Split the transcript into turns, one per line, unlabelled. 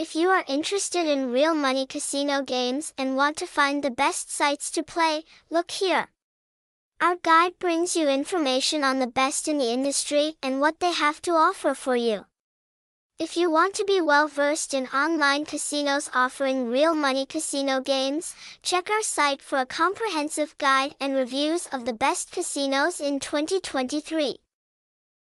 If you are interested in real money casino games and want to find the best sites to play, look here. Our guide brings you information on the best in the industry and what they have to offer for you. If you want to be well versed in online casinos offering real money casino games, check our site for a comprehensive guide and reviews of the best casinos in 2023.